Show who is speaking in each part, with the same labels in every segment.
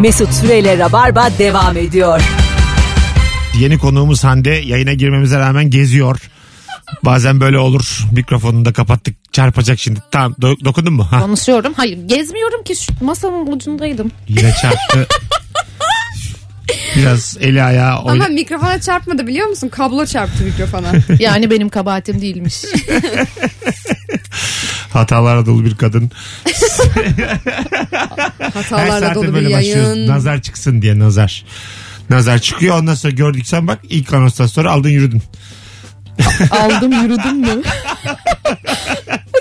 Speaker 1: Mesut Süreyle Rabarba devam ediyor.
Speaker 2: Yeni konuğumuz Hande yayına girmemize rağmen geziyor. Bazen böyle olur. Mikrofonunu da kapattık. Çarpacak şimdi. Tamam do- dokundun mu? Ha,
Speaker 3: Konuşuyorum. Hayır gezmiyorum ki şu masanın ucundaydım.
Speaker 2: yine çarptı. Biraz eli ayağı oyna.
Speaker 4: Ama mikrofona çarpmadı biliyor musun? Kablo çarptı mikrofona.
Speaker 3: Yani benim kabahatim değilmiş.
Speaker 2: Hatalara dolu bir kadın. Her
Speaker 4: Hatalarla
Speaker 2: saatte
Speaker 4: dolu bir
Speaker 2: böyle başlıyoruz.
Speaker 4: yayın.
Speaker 2: Nazar çıksın diye nazar. Nazar çıkıyor ondan sonra gördük sen bak ilk anonstan sonra aldın yürüdün.
Speaker 3: Aldım yürüdüm mü?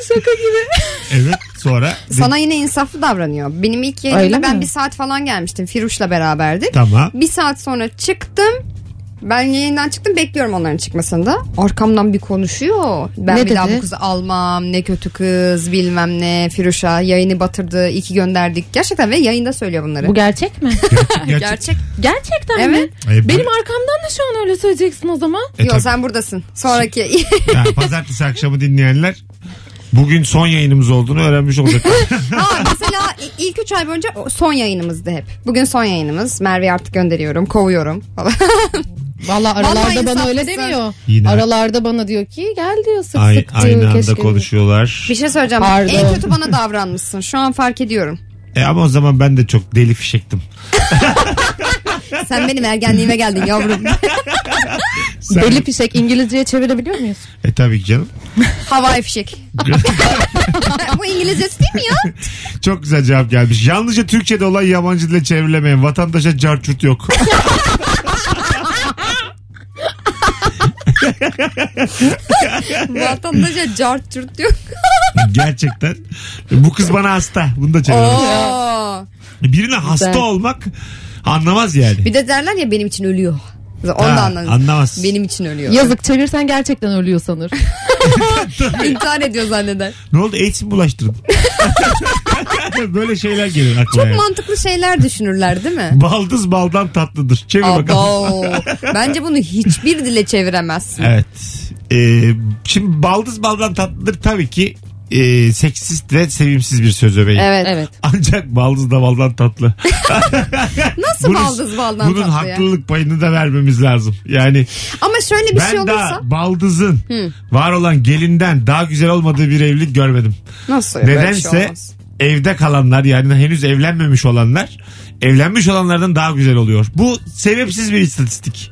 Speaker 3: Şaka gibi.
Speaker 2: Evet sonra.
Speaker 4: Sana yine insaflı davranıyor. Benim ilk
Speaker 3: Öyle
Speaker 4: yayınımda ben
Speaker 3: mi?
Speaker 4: bir saat falan gelmiştim. Firuş'la beraberdik.
Speaker 2: Tamam.
Speaker 4: Bir saat sonra çıktım. Ben yayından çıktım bekliyorum onların çıkmasını da. Arkamdan bir konuşuyor. Ben
Speaker 3: Ne
Speaker 4: bir daha
Speaker 3: dedi?
Speaker 4: bu kızı almam. Ne kötü kız bilmem ne. Firuş'a yayını batırdı. İyi ki gönderdik. Gerçekten ve yayında söylüyor bunları.
Speaker 3: Bu gerçek mi?
Speaker 2: Gerçek.
Speaker 4: Gerçek.
Speaker 3: Gerçekten
Speaker 4: Evet.
Speaker 3: mi?
Speaker 2: E,
Speaker 3: Benim arkamdan da şu an öyle söyleyeceksin o zaman.
Speaker 2: E,
Speaker 4: Yok
Speaker 2: tabii.
Speaker 4: sen buradasın. Sonraki
Speaker 2: Yani pazartesi akşamı dinleyenler bugün son yayınımız olduğunu öğrenmiş olacaklar.
Speaker 4: Ha mesela ilk 3 ay boyunca son yayınımızdı hep. Bugün son yayınımız. Merve'yi artık gönderiyorum, kovuyorum falan.
Speaker 3: Valla aralarda bana öyle demiyor.
Speaker 2: Yine-
Speaker 3: Aralarda bana diyor ki gel diyor sık
Speaker 2: Ay-
Speaker 3: sık diyor.
Speaker 2: aynı anda
Speaker 3: keşke diyor.
Speaker 2: konuşuyorlar.
Speaker 4: bir şey söyleyeceğim.
Speaker 3: Pardon.
Speaker 4: En kötü bana davranmışsın. Şu an fark ediyorum.
Speaker 2: E ama o zaman ben de çok deli fişektim.
Speaker 4: Sen benim ergenliğime geldin yavrum.
Speaker 2: Sen-
Speaker 3: Deli fişek İngilizceye çevirebiliyor muyuz?
Speaker 2: E tabii ki canım.
Speaker 4: Havai fişek. Bu İngilizcesi değil mi ya?
Speaker 2: Çok güzel cevap gelmiş. Yalnızca Türkçe'de olan yabancı dile çevrilemeyen vatandaşa carçurt yok.
Speaker 4: Vatandaşa cart cürt diyor.
Speaker 2: Gerçekten. Bu kız bana hasta. Bunu da çeviremez.
Speaker 4: Oo.
Speaker 2: Birine hasta
Speaker 3: Güzel.
Speaker 2: olmak anlamaz yani.
Speaker 4: Bir de derler ya benim için ölüyor. Onu
Speaker 2: Ha, anlamaz.
Speaker 4: Benim için ölüyor.
Speaker 3: Yazık çevirsen gerçekten ölüyor sanır.
Speaker 4: İntihar ediyor zanneder.
Speaker 2: Ne oldu? AIDS mi bulaştırdın? Böyle şeyler gelir aklıma.
Speaker 4: Çok
Speaker 2: yani.
Speaker 4: mantıklı şeyler düşünürler değil mi?
Speaker 2: Baldız baldan tatlıdır. Çevir bakalım.
Speaker 4: Abo. Bence bunu hiçbir dile çeviremezsin.
Speaker 2: Evet. Ee, şimdi baldız baldan tatlıdır tabii ki e, seksist ve sevimsiz bir söz öbeği.
Speaker 4: Evet.
Speaker 3: evet.
Speaker 2: Ancak baldız da baldan tatlı.
Speaker 4: Nasıl
Speaker 2: Bunun-
Speaker 4: baldız baldan
Speaker 2: Bunun
Speaker 4: tatlı ya?
Speaker 2: haklılık payını da vermemiz lazım. Yani
Speaker 4: Ama şöyle bir
Speaker 2: ben
Speaker 4: şey olursa
Speaker 2: daha baldızın var olan gelinden daha güzel olmadığı bir evlilik görmedim.
Speaker 4: nasıl şey
Speaker 2: Nedense
Speaker 4: olmaz?
Speaker 2: evde kalanlar yani henüz evlenmemiş olanlar evlenmiş olanlardan daha güzel oluyor. Bu sebepsiz bir istatistik.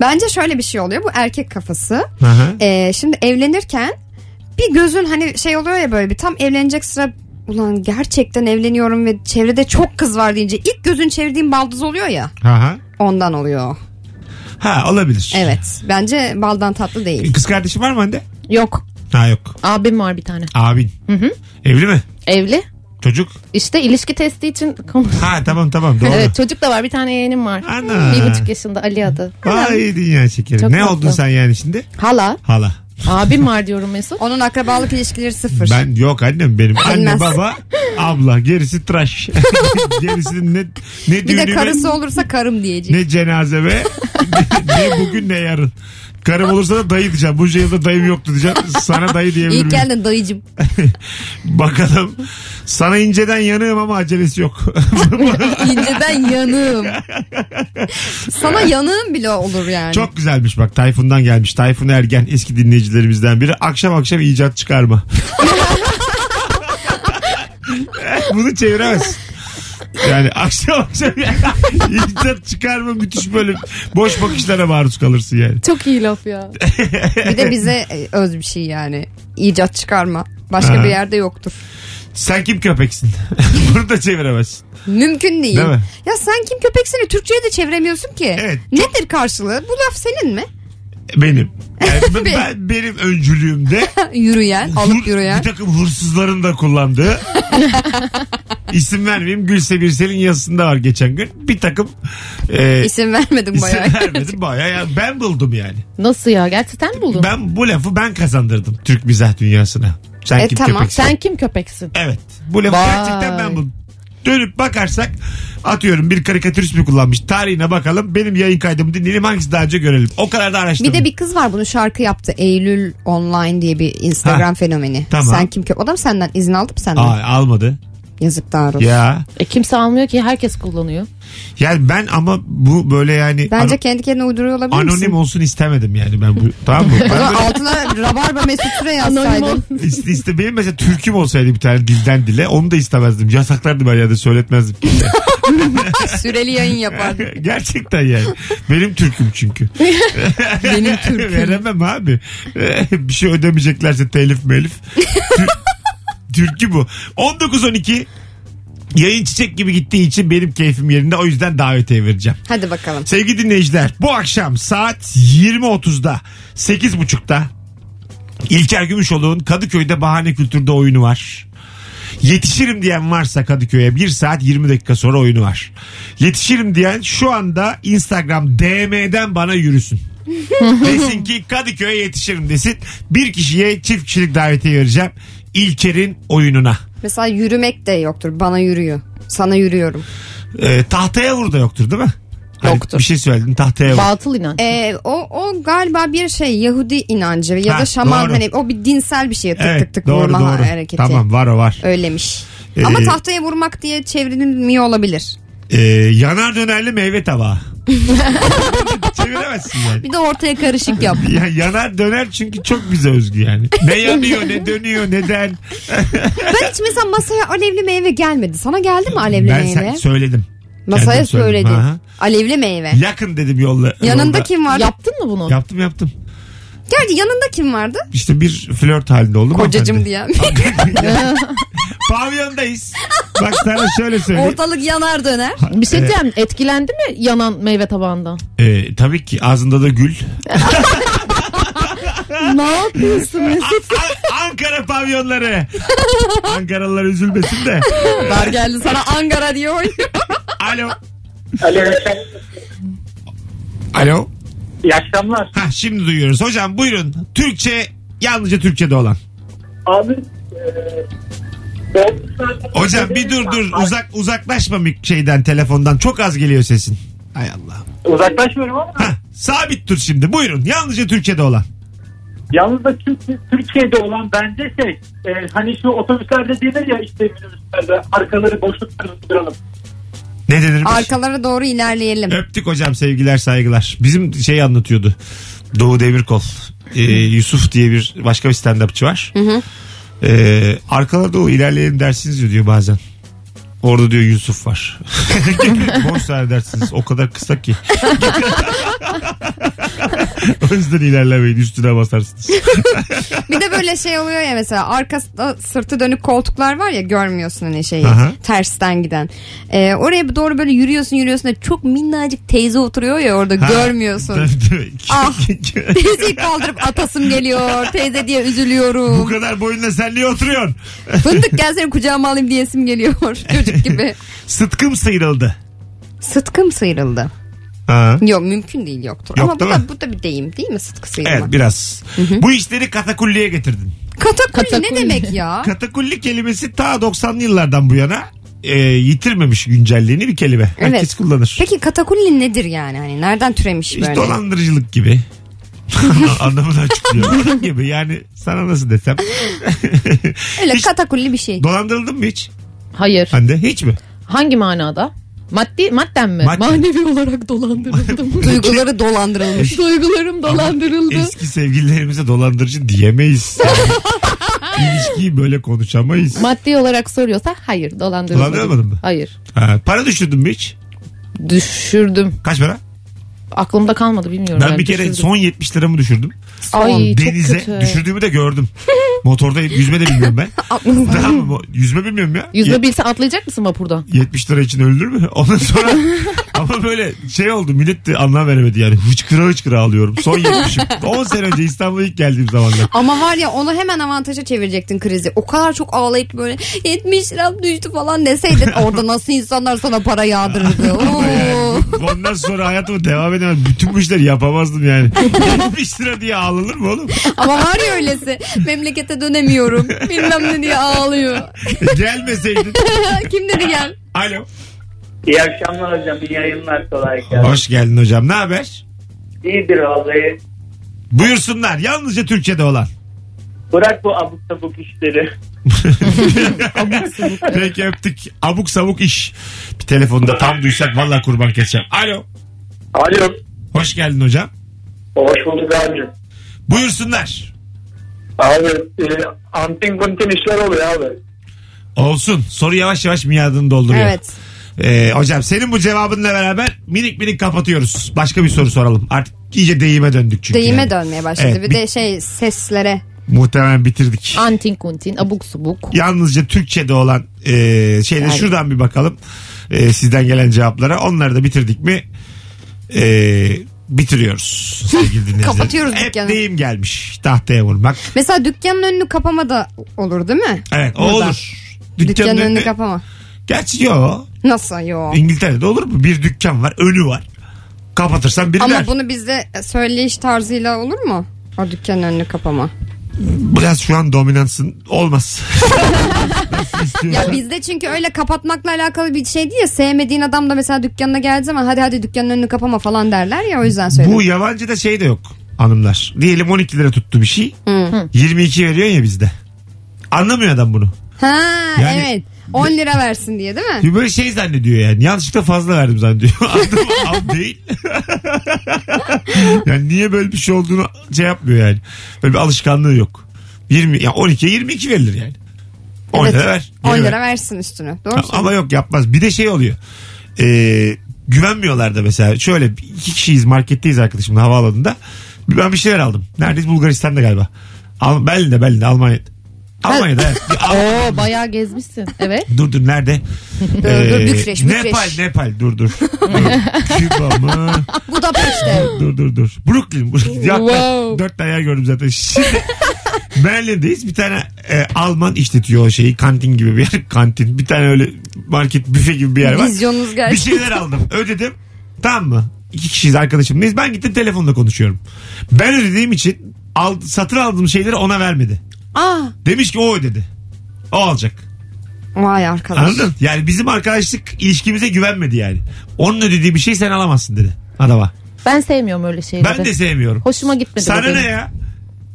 Speaker 4: Bence şöyle bir şey oluyor. Bu erkek kafası.
Speaker 2: Hı hı.
Speaker 4: Ee, şimdi evlenirken bir gözün hani şey oluyor ya böyle bir tam evlenecek sıra ulan gerçekten evleniyorum ve çevrede çok kız var deyince ilk gözün çevirdiğin baldız oluyor ya
Speaker 2: Hı hı.
Speaker 4: ondan oluyor.
Speaker 2: Ha olabilir.
Speaker 4: Evet bence baldan tatlı değil.
Speaker 2: Kız kardeşin var mı Hande?
Speaker 3: Yok.
Speaker 2: Ha yok.
Speaker 3: Abim var bir tane.
Speaker 2: Abin. Evli mi?
Speaker 3: Evli.
Speaker 2: Çocuk?
Speaker 3: İşte ilişki testi için konu.
Speaker 2: Ha tamam tamam doğru.
Speaker 3: Evet çocuk da var bir tane yeğenim var.
Speaker 2: Ana.
Speaker 3: Bir buçuk yaşında Ali adı.
Speaker 2: Vay dünya şekeri.
Speaker 3: Çok
Speaker 2: ne
Speaker 3: mutlu.
Speaker 2: oldun sen yani şimdi?
Speaker 3: Hala.
Speaker 2: Hala.
Speaker 3: Abim var diyorum Mesut.
Speaker 4: Onun akrabalık ilişkileri sıfır.
Speaker 2: Ben yok annem benim. Anne
Speaker 4: Bilmez.
Speaker 2: baba abla gerisi tıraş. Gerisinin ne, ne
Speaker 4: bir de
Speaker 2: ve-
Speaker 4: karısı olursa karım diyecek.
Speaker 2: ne cenaze ve ne, ne bugün ne yarın. Karım olursa da dayı diyeceğim. Bu yılda dayım yoktu diyeceğim. Sana dayı diyebilirim.
Speaker 4: İlk geldin dayıcım.
Speaker 2: Bakalım. Sana inceden yanığım ama acelesi yok.
Speaker 4: İnceden yanığım. Sana yanığım bile olur yani.
Speaker 2: Çok güzelmiş bak Tayfun'dan gelmiş. Tayfun Ergen eski dinleyicilerimizden biri. Akşam akşam icat çıkarma. Bunu çeviremez. Yani akşam akşam icat çıkarma müthiş böyle boş bakışlara maruz kalırsın yani.
Speaker 3: Çok iyi laf ya.
Speaker 4: Bir de bize e, öz bir şey yani. İcat çıkarma. Başka
Speaker 2: Ha.
Speaker 4: bir yerde yoktur.
Speaker 2: Sen kim köpeksin? Bunu da çeviremezsin.
Speaker 4: Mümkün değil.
Speaker 2: Değil mi?
Speaker 4: Ya sen kim köpeksini Türkçe'ye de çeviremiyorsun ki.
Speaker 2: Evet.
Speaker 4: Nedir karşılığı? Bu laf senin mi?
Speaker 2: Benim. Yani ben, ben- benim öncülüğümde
Speaker 4: Yürüyen,
Speaker 2: hur-
Speaker 4: alıp yürüyen.
Speaker 2: bir takım hırsızların da kullandığı isim vermeyeyim Gülse Birsel'in yazısında var geçen gün. Bir takım e,
Speaker 4: İsim vermedim
Speaker 2: isim
Speaker 4: bayağı.
Speaker 2: vermedim bayağı. Yani ben buldum yani.
Speaker 3: Nasıl ya? Gerçekten mi buldun?
Speaker 2: Ben bu lafı ben kazandırdım Türk mizah dünyasına. Sen
Speaker 4: E,
Speaker 2: kim
Speaker 4: tamam.
Speaker 2: köpeksin?
Speaker 3: Sen kim köpeksin?
Speaker 2: Evet. Bu lafı
Speaker 3: Vay.
Speaker 2: gerçekten ben buldum. Dönüp bakarsak atıyorum bir karikatürist mi kullanmış tarihine bakalım benim yayın kaydımı dinleyelim hangisi daha önce görelim o kadar da araştırdım.
Speaker 4: Bir de bir kız var bunu şarkı yaptı. Eylül Online diye bir Instagram
Speaker 2: Ha.
Speaker 4: fenomeni.
Speaker 2: Tamam.
Speaker 4: Sen kim köpek? O da mı senden izin aldı mı senden?
Speaker 2: Aa, almadı.
Speaker 4: Yazıklar olsun.
Speaker 2: Ya.
Speaker 3: E kimse almıyor ki herkes kullanıyor.
Speaker 2: Yani ben ama bu böyle yani
Speaker 4: Bence
Speaker 2: ano-
Speaker 4: kendi kendine uyduruyor olabilir
Speaker 2: anonim
Speaker 4: misin?
Speaker 2: olsun istemedim yani ben bu. tamam mı? Ben böyle
Speaker 4: altına rabarba mesut süre yazsaydın.
Speaker 2: iste, iste, benim mesela türküm olsaydı bir tane dilden dile onu da istemezdim. Yasaklardım ben ya da söyletmezdim.
Speaker 4: Süreli yayın yapardın.
Speaker 2: Gerçekten yani. Benim türküm çünkü.
Speaker 4: Benim Türk'üm.
Speaker 2: Veremem abi. bir şey ödemeyeceklerse telif melif. Tür- Türkü bu. 19-12 yayın çiçek gibi gittiği için benim keyfim yerinde. O yüzden davetiye vereceğim.
Speaker 4: Hadi bakalım.
Speaker 2: Sevgili dinleyiciler bu akşam saat 20.30'da 8.30'da İlker Gümüşoğlu'nun Kadıköy'de Bahane Kültür'de oyunu var. Yetişirim diyen varsa Kadıköy'e 1 saat 20 dakika sonra oyunu var. Yetişirim diyen şu anda Instagram DM'den bana yürüsün. desin ki Kadıköy'e yetişirim desin. Bir kişiye çift kişilik davetiye vereceğim. İlker'in oyununa.
Speaker 4: Mesela yürümek de yoktur. Bana yürüyor. Sana yürüyorum.
Speaker 2: Ee, tahtaya vur da yoktur değil mi? Hani
Speaker 3: Yoktur.
Speaker 2: bir şey söyledin tahtaya vur.
Speaker 3: Batıl inanç.
Speaker 4: Ee, o, o galiba bir şey Yahudi inancı ya
Speaker 2: Ha,
Speaker 4: da şaman
Speaker 2: doğru.
Speaker 4: hani o bir dinsel bir şey tık
Speaker 2: Evet
Speaker 4: tık tık
Speaker 2: doğru
Speaker 4: vurma
Speaker 2: doğru.
Speaker 4: hareketi.
Speaker 2: Tamam var o var.
Speaker 4: Öylemiş.
Speaker 2: Ee,
Speaker 4: Ama tahtaya vurmak diye çevrilmiyor olabilir.
Speaker 2: Ee, yanar dönerli meyve tabağı. Çeviremezsin yani.
Speaker 4: Bir de ortaya karışık yap.
Speaker 2: Ya, yanar döner çünkü çok bize özgü yani. Ne yanıyor ne dönüyor neden.
Speaker 4: ben hiç mesela masaya alevli meyve gelmedi. Sana geldi mi alevli
Speaker 2: ben
Speaker 4: meyve?
Speaker 2: sen söyledim.
Speaker 4: Masaya
Speaker 2: Kendim söyledim.
Speaker 4: Alevli meyve.
Speaker 2: Yakın dedim yolla.
Speaker 4: Yanında
Speaker 2: yolda.
Speaker 4: kim vardı?
Speaker 3: Yaptın mı bunu?
Speaker 2: Yaptım yaptım.
Speaker 4: Gerçi yanında kim vardı?
Speaker 2: İşte bir flört halinde oldum.
Speaker 4: Kocacım diye.
Speaker 2: Pavyondayız. Bak sana şöyle söyleyeyim.
Speaker 4: Ortalık yanar döner.
Speaker 3: Bir şey diyeceğim. Etkilendi mi yanan meyve tabağından?
Speaker 2: Ee, tabii ki ağzında da gül.
Speaker 3: ne yapıyorsun Mesut?
Speaker 2: An- Ankara pavyonları. Ankaralılar üzülmesin de.
Speaker 4: Dar geldi sana Ankara diyor.
Speaker 2: Alo.
Speaker 5: Alo, akşamlar.
Speaker 2: Alo.
Speaker 5: İyi akşamlar.
Speaker 2: Ha şimdi duyuyoruz. Hocam buyurun. Türkçe yalnızca Türkçe'de olan.
Speaker 5: Abi e,
Speaker 2: Hocam bir dur dur uzak uzaklaşma mik- şeyden telefondan çok az geliyor sesin. Hay Allah.
Speaker 5: Uzaklaşmıyorum ama
Speaker 2: Ha, sabit dur şimdi buyurun yalnızca Türkçe'de olan.
Speaker 5: yalnız da Türk- Türkiye'de olan bence şey e, hani şu otobüslerde denir ya işte minibüslerde arkaları boşluk duralım.
Speaker 2: Ne denirmiş?
Speaker 4: Arkalara doğru ilerleyelim.
Speaker 2: Öptük hocam sevgiler saygılar. Bizim şey anlatıyordu. Doğu Demirkol. Ee, Yusuf diye bir başka bir stand-upçı var. Ee, arkalara doğru ilerleyelim dersiniz diyor bazen. Orada diyor Yusuf var. Boş ver dersiniz. O kadar kısa ki. o yüzden ilerlemeyin. Üstüne basarsınız.
Speaker 4: Bir de böyle şey oluyor ya mesela arkasında sırtı dönük koltuklar var ya görmüyorsun hani şeyi
Speaker 2: Aha.
Speaker 4: tersten giden. Ee, oraya doğru böyle yürüyorsun yürüyorsun da çok minnacık teyze oturuyor ya orada
Speaker 2: Ha,
Speaker 4: görmüyorsun. Ah. Teyzeyi kaldırıp atasım geliyor teyze diye
Speaker 2: Bu
Speaker 4: üzülüyorum.
Speaker 2: kadar boyunda sen niye oturuyorsun?
Speaker 4: Fındık gel seni kucağıma alayım diyesim geliyor çocuk gibi.
Speaker 2: Sıtkım sıyrıldı.
Speaker 4: Sıtkım sıyrıldı.
Speaker 2: Ha.
Speaker 4: Yok mümkün değil yoktur.
Speaker 2: Yok,
Speaker 4: Ama bu
Speaker 2: değil
Speaker 4: da,
Speaker 2: mi?
Speaker 4: bu da bir deyim değil mi sıtkı sıyrılmak?
Speaker 2: Evet biraz. Bu işleri katakulliye getirdin.
Speaker 4: Katakulli, ne
Speaker 3: Katakulli.
Speaker 4: demek ya?
Speaker 2: Katakulli kelimesi ta 90'lı yıllardan bu yana e, yitirmemiş güncelliğini bir kelime. Herkes kullanır.
Speaker 4: Peki katakulli nedir yani? Hani nereden türemiş
Speaker 2: İşte
Speaker 4: böyle?
Speaker 2: dolandırıcılık gibi. Anlamını açıklıyor. Onun gibi yani sana nasıl desem.
Speaker 4: Öyle
Speaker 2: Hiç-
Speaker 4: katakulli bir şey.
Speaker 2: Dolandırıldın mı hiç?
Speaker 3: Hayır.
Speaker 2: Hande hiç mi?
Speaker 3: Hangi manada? Maddi madden mi?
Speaker 2: Maddi.
Speaker 3: Manevi olarak dolandırıldım.
Speaker 4: Duyguları dolandırılmış.
Speaker 3: Duygularım dolandırıldı.
Speaker 2: Eski sevgililerimize dolandırıcı diyemeyiz. İlişkiyi böyle konuşamayız.
Speaker 3: Maddi olarak soruyorsa hayır dolandırılmadım.
Speaker 2: Dolandırılmadın mı?
Speaker 3: Hayır.
Speaker 2: Ha, para düşürdün mü hiç?
Speaker 3: Düşürdüm.
Speaker 2: Kaç para?
Speaker 3: Aklımda kalmadı bilmiyorum.
Speaker 2: Ben bir kere
Speaker 3: düşürdüm.
Speaker 2: son 70 liramı düşürdüm.
Speaker 3: Ay çok
Speaker 2: Denize
Speaker 3: kötü.
Speaker 2: düşürdüğümü de gördüm. Motorda yüzme de bilmiyorum ben. tamam mı? Yüzme bilmiyorum ya.
Speaker 3: Yüzme bilse atlayacak mısın vapurdan?
Speaker 2: 70 lira için ölür mü? Ondan sonra ama böyle şey oldu millet de anlam veremedi yani. Hıçkıra hıçkıra ağlıyorum. Son 70'im. 10 sene önce İstanbul'a ilk geldiğim zamanlar.
Speaker 4: Ama var ya onu hemen avantaja çevirecektin krizi. O kadar çok ağlayıp böyle 70 liram düştü falan deseydin orada nasıl insanlar sana para yağdırırdı. Oo.
Speaker 2: Yani ondan sonra hayatıma devam edemem. Bütün bu işleri yapamazdım yani. 70 lira diye ağlanır mı oğlum?
Speaker 4: Ama var ya öylesi memlekete dönemiyorum bilmem ne diye ağlıyor.
Speaker 2: Gelmeseydin.
Speaker 4: Kim dedi gel?
Speaker 2: Alo.
Speaker 5: İyi akşamlar hocam. İyi yayınlar kolay gelsin.
Speaker 2: Hoş geldin hocam. Ne haber?
Speaker 5: İyidir vallahi.
Speaker 2: Buyursunlar. Yalnızca Türkçe'de olan.
Speaker 5: Bırak bu abuk sabuk işleri.
Speaker 2: Peki öptük. Abuk sabuk iş. Bir telefonda tam duysak valla kurban keseceğim. Alo.
Speaker 5: Alo.
Speaker 2: Hoş geldin hocam.
Speaker 5: Hoş bulduk abi.
Speaker 2: Buyursunlar.
Speaker 5: Abi e, antin kuntin işler oluyor abi.
Speaker 2: Olsun. Soru yavaş yavaş miadını dolduruyor.
Speaker 4: Evet.
Speaker 2: Ee, hocam senin bu cevabınla beraber minik minik kapatıyoruz. Başka bir soru soralım. Artık iyice deyime döndük çünkü.
Speaker 4: Deyime
Speaker 2: yani.
Speaker 4: dönmeye başladı.
Speaker 2: Evet,
Speaker 4: bir
Speaker 2: bir-
Speaker 4: de şey seslere.
Speaker 2: Muhtemelen bitirdik.
Speaker 3: Antin kuntin abuk subuk.
Speaker 2: Yalnızca Türkçe'de olan e, şeyleri
Speaker 4: Yani.
Speaker 2: şuradan bir bakalım. E, sizden gelen cevaplara. Onları da bitirdik mi e, bitiriyoruz sevgili dinleyiciler.
Speaker 4: Kapatıyoruz
Speaker 2: Hep
Speaker 4: dükkanı.
Speaker 2: deyim gelmiş tahtaya vurmak.
Speaker 4: Mesela dükkanın önünü kapama da olur değil mi?
Speaker 2: Evet o
Speaker 4: Burada.
Speaker 2: olur.
Speaker 4: Dükkanın önünü
Speaker 2: önünde-
Speaker 4: kapama.
Speaker 2: Gerçi yok.
Speaker 4: Nasıl yo?
Speaker 2: İngiltere'de olur mu? Bir dükkan var önü var. Kapatırsan biri
Speaker 4: Ama
Speaker 2: der.
Speaker 4: bunu bizde söyleyiş tarzıyla olur mu? O dükkanın önünü kapama.
Speaker 2: Biraz şu an dominansın. Olmaz.
Speaker 4: Ya bizde çünkü öyle kapatmakla alakalı bir şey değil ya. Sevmediğin adam da mesela dükkanına geldiği zaman hadi hadi dükkanın önünü kapama falan derler ya o yüzden söyledim.
Speaker 2: Bu yabancıda şey de yok hanımlar. Diyelim 12 lira tuttu bir şey. 22 veriyor ya bizde. Anlamıyor adam bunu.
Speaker 4: Ha
Speaker 2: Yani-
Speaker 4: evet. 10 lira versin diye değil mi?
Speaker 2: Böyle şey zannediyor yani. Yanlışlıkla fazla verdim zannediyor. Anladın mı? Al değil. yani niye böyle bir şey olduğunu şey yapmıyor yani. Böyle bir alışkanlığı yok. 20 ya 12'ye 22 verilir yani. 10
Speaker 4: Evet.
Speaker 2: lira ver.
Speaker 4: 10
Speaker 2: Geri ver.
Speaker 4: lira versin üstüne. Doğru
Speaker 2: Ama
Speaker 4: söylüyorsun.
Speaker 2: yok yapmaz. Bir de şey oluyor. Ee, güvenmiyorlar da mesela. Şöyle iki kişiyiz marketteyiz arkadaşımla havaalanında. Ben bir şeyler aldım. Neredeyiz? Bulgaristan'da galiba. Al, Berlin'de Berlin'de Almanya. Almanya'da. Bir
Speaker 3: Oo bayağı gezmişsin. Evet.
Speaker 2: dur dur nerede?
Speaker 4: Dur, dur, Bükreş, Bükreş.
Speaker 2: Nepal Nepal dur dur. Küba mı?
Speaker 4: Budapeşte.
Speaker 2: Dur dur dur. Brooklyn. Brooklyn. Ya,
Speaker 3: Wow.
Speaker 2: Dört tane yer gördüm zaten. Şimdi Berlin'deyiz. Bir tane e, Alman işletiyor o şeyi. Kantin gibi bir yer. Kantin. Bir tane öyle market büfe gibi bir yer var.
Speaker 4: Vizyonunuz
Speaker 2: Bir
Speaker 4: gerçek.
Speaker 2: şeyler aldım. Ödedim. Tamam mı? İki kişiyiz arkadaşımlayız. Ben gittim telefonla konuşuyorum. Ben ödediğim için al, satın aldığım şeyleri ona vermedi.
Speaker 4: Aa,
Speaker 2: Demiş ki o ödedi. O alacak.
Speaker 4: vay arkadaş.
Speaker 2: Anladın? Yani bizim arkadaşlık ilişkimize güvenmedi yani. Onun ödediği bir şey sen alamazsın dedi adama.
Speaker 3: Ben sevmiyorum öyle şeyleri.
Speaker 2: Ben de sevmiyorum.
Speaker 3: Hoşuma gitmedi.
Speaker 2: Sana
Speaker 3: benim.
Speaker 2: ne ya?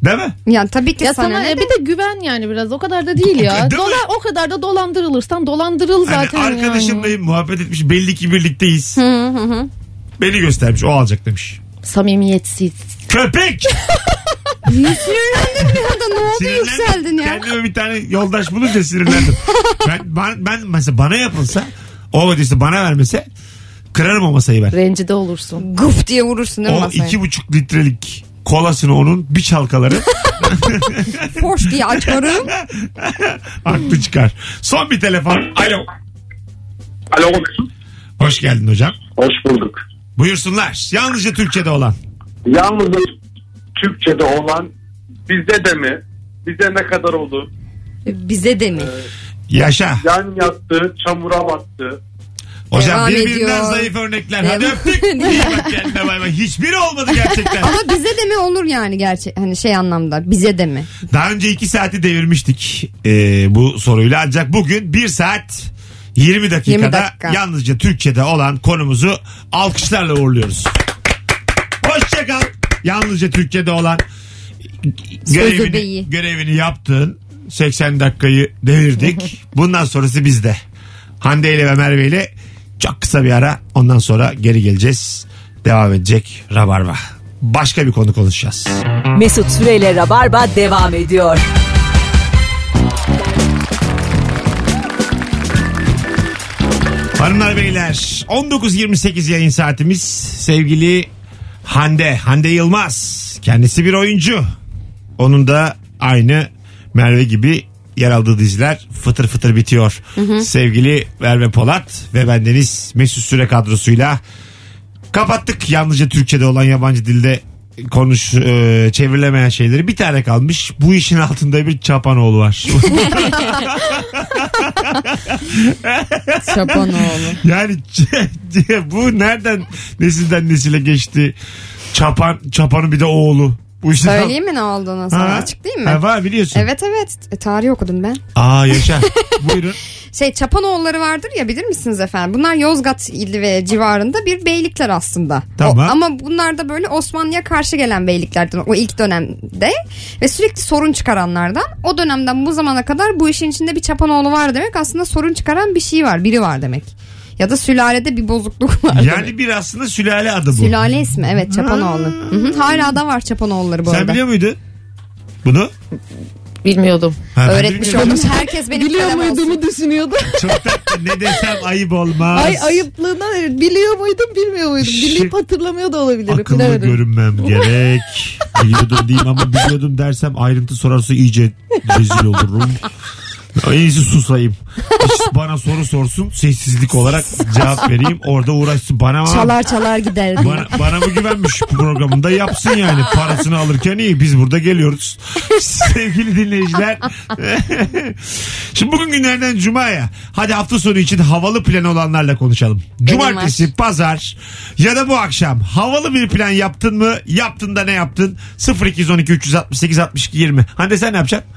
Speaker 2: Değil mi?
Speaker 4: Yani tabii ki
Speaker 3: Ya
Speaker 4: sana,
Speaker 3: sana
Speaker 4: ne
Speaker 3: e,
Speaker 4: de-
Speaker 3: bir de güven yani biraz o kadar da değil ya.
Speaker 2: Değil mi?
Speaker 3: Dola, o kadar da dolandırılırsan dolandırıl
Speaker 2: Hani
Speaker 3: zaten yani.
Speaker 2: arkadaşımlayım muhabbet etmiş belli ki birlikteyiz. Beni göstermiş o alacak demiş.
Speaker 3: Samimiyetsiz.
Speaker 2: Köpek!
Speaker 4: Niye sinirlendin bir anda? Ne oldu
Speaker 2: Sinirlendim.
Speaker 4: yükseldin ya?
Speaker 2: Kendime bir tane yoldaş bulunca sinirlendim. ben, ben, ben mesela bana yapılsa o ödesi bana vermese kırarım o masayı ben.
Speaker 3: Rencide olursun.
Speaker 4: Guf diye vurursun değil mi
Speaker 2: O
Speaker 4: masaya?
Speaker 2: iki buçuk litrelik kolasını onun bir çalkaları
Speaker 4: Hoş diye açarım.
Speaker 2: aklı çıkar. Son bir telefon. Alo.
Speaker 5: Alo.
Speaker 2: Hoş geldin hocam.
Speaker 5: Hoş bulduk.
Speaker 2: Buyursunlar. Yalnızca Türkçe'de olan.
Speaker 5: Yalnız Türkçe'de olan bizde de mi? Bize ne kadar oldu?
Speaker 4: Bize de mi?
Speaker 2: Yaşa.
Speaker 5: Yan yattı, çamura battı.
Speaker 2: Hocam
Speaker 4: Devam
Speaker 2: birbirinden
Speaker 4: ediyor.
Speaker 2: zayıf örnekler. Hadi
Speaker 4: Devam-
Speaker 2: öptük. İyi bak kendine bay bay. Hiçbiri olmadı gerçekten.
Speaker 4: Ama bize de mi olur yani gerçek hani şey anlamda bize de mi?
Speaker 2: Daha önce iki saati devirmiştik e, bu soruyla. Ancak bugün bir saat 20 dakikada
Speaker 4: 20 dakika.
Speaker 2: yalnızca Türkçe'de olan konumuzu alkışlarla uğurluyoruz. Hoşçakal. Yalnızca Türkçe'de olan görevini, görevini yaptın. 80 dakikayı devirdik. Bundan sonrası bizde. Hande ile ve Merve ile çok kısa bir ara. Ondan sonra geri geleceğiz. Devam edecek Rabarba. Başka bir konu konuşacağız.
Speaker 1: Mesut Süreyle Rabarba devam ediyor.
Speaker 2: Hanımlar beyler 19.28 yayın saatimiz sevgili Hande Hande Yılmaz. Kendisi bir oyuncu. Onun da aynı Merve gibi yer aldığı diziler fıtır fıtır bitiyor. Sevgili Merve Polat ve bendeniz Mesut Süre kadrosuyla kapattık. Yalnızca Türkçe'de olan yabancı dilde konuş e, çevrilemeyen şeyleri bir tane kalmış bu işin altında bir çapanoğlu var
Speaker 4: Çapanoğlu.
Speaker 2: Yani bu nereden nesilden nesile geçti? Çapan, çapanın bir de oğlu. Bu
Speaker 4: Söyleyeyim mi ne olduğunu sana
Speaker 2: Ha?
Speaker 4: açıklayayım mı?
Speaker 2: Ha, var biliyorsun.
Speaker 4: Evet evet E, tarih okudum ben.
Speaker 2: Aa yaşa. Buyurun.
Speaker 4: Şey Çapanoğulları vardır ya bilir misiniz efendim? Bunlar Yozgat ili ve civarında bir beylikler aslında.
Speaker 2: Tamam.
Speaker 4: O- ama bunlar da böyle Osmanlı'ya karşı gelen beyliklerden o ilk dönemde ve sürekli sorun çıkaranlardan. O dönemden bu zamana kadar bu işin içinde bir Çapanoğlu var demek aslında sorun çıkaran bir şey var, biri var demek. Ya da sülalede bir bozukluk var.
Speaker 2: Yani bir aslında sülale adı bu.
Speaker 4: Sülale ismi evet Çapanoğlu. Hı hı, Hala da var Çapanoğulları bu
Speaker 2: Sen
Speaker 4: arada.
Speaker 2: biliyor muydun? Bunu?
Speaker 3: Bilmiyordum.
Speaker 2: Ha, ben de
Speaker 4: Öğretmiş
Speaker 2: bilmiyordum.
Speaker 4: olmuş. Herkes benim
Speaker 3: Biliyor
Speaker 4: kalem olsun.
Speaker 3: muyduğumu düşünüyordum.
Speaker 2: Çok tatlı. Ne desem ayıp olmaz.
Speaker 3: Ay ayıplığından evet. biliyor muydum bilmiyor muydum. Bilip hatırlamıyor da olabilirim.
Speaker 2: Akıllı
Speaker 3: bilemedim.
Speaker 2: görünmem gerek. Biliyordum diyeyim ama biliyordum dersem ayrıntı sorarsa iyice rezil olurum. En iyisi susayım. Hiç bana soru sorsun sessizlik olarak cevap vereyim. Orada uğraşsın. Bana mı?
Speaker 4: Çalar çalar gider.
Speaker 2: Bana, bana mı güvenmiş programında yapsın yani. Parasını alırken iyi. Biz burada geliyoruz. Sevgili dinleyiciler. Şimdi bugün günlerden Cuma'ya. Hadi hafta sonu için havalı plan olanlarla konuşalım. Cumartesi, pazar ya da bu akşam havalı bir plan yaptın mı? Yaptın da ne yaptın? 0212 368 62 20. Hande sen ne yapacaksın?